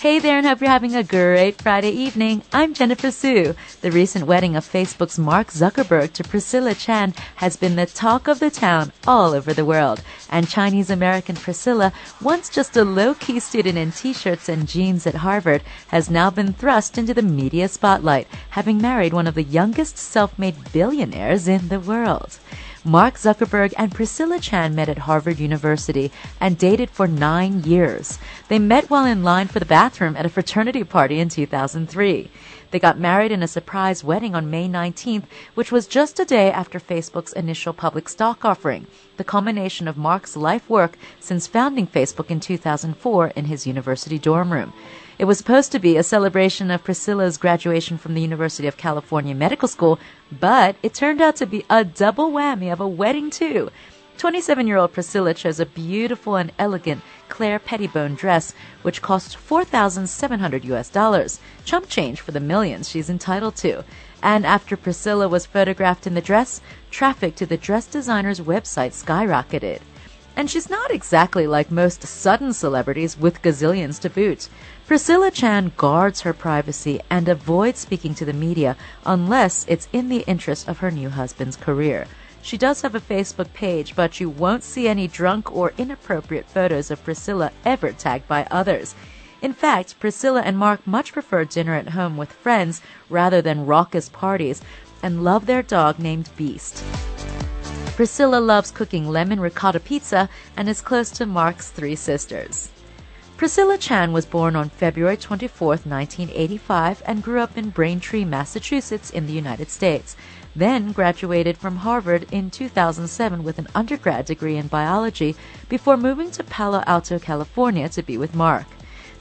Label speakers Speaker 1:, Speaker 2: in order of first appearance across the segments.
Speaker 1: Hey there and hope you're having a great Friday evening. I'm Jennifer Su. The recent wedding of Facebook's Mark Zuckerberg to Priscilla Chan has been the talk of the town all over the world. And Chinese American Priscilla, once just a low-key student in t-shirts and jeans at Harvard, has now been thrust into the media spotlight, having married one of the youngest self-made billionaires in the world. Mark Zuckerberg and Priscilla Chan met at Harvard University and dated for nine years. They met while in line for the bathroom at a fraternity party in 2003. They got married in a surprise wedding on May 19th, which was just a day after Facebook's initial public stock offering, the culmination of Mark's life work since founding Facebook in 2004 in his university dorm room. It was supposed to be a celebration of Priscilla's graduation from the University of California Medical School, but it turned out to be a double whammy of a wedding too. 27 year old Priscilla chose a beautiful and elegant Claire Pettibone dress, which cost 4,700 US dollars, chump change for the millions she's entitled to. And after Priscilla was photographed in the dress, traffic to the dress designer's website skyrocketed. And she's not exactly like most sudden celebrities with gazillions to boot. Priscilla Chan guards her privacy and avoids speaking to the media unless it's in the interest of her new husband's career. She does have a Facebook page, but you won't see any drunk or inappropriate photos of Priscilla ever tagged by others. In fact, Priscilla and Mark much prefer dinner at home with friends rather than raucous parties and love their dog named Beast. Priscilla loves cooking lemon ricotta pizza and is close to Mark's three sisters. Priscilla Chan was born on February 24, 1985, and grew up in Braintree, Massachusetts, in the United States. Then graduated from Harvard in 2007 with an undergrad degree in biology before moving to Palo Alto, California to be with Mark.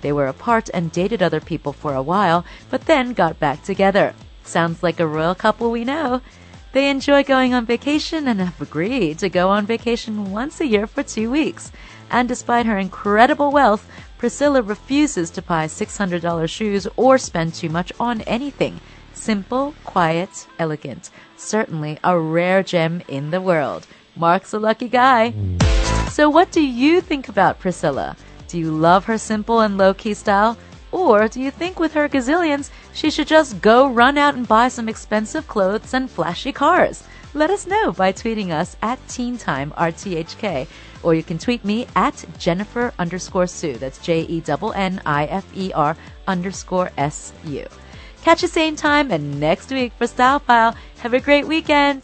Speaker 1: They were apart and dated other people for a while, but then got back together. Sounds like a royal couple we know. They enjoy going on vacation and have agreed to go on vacation once a year for two weeks. And despite her incredible wealth, Priscilla refuses to buy $600 shoes or spend too much on anything. Simple, quiet, elegant. Certainly a rare gem in the world. Mark's a lucky guy. So what do you think about Priscilla? Do you love her simple and low-key style? Or do you think with her gazillions, she should just go run out and buy some expensive clothes and flashy cars? Let us know by tweeting us at TeenTimeRTHK. Or you can tweet me at Jennifer underscore Su. That's J E N N I F E R underscore S U. Catch the same time and next week for Style File. Have a great weekend.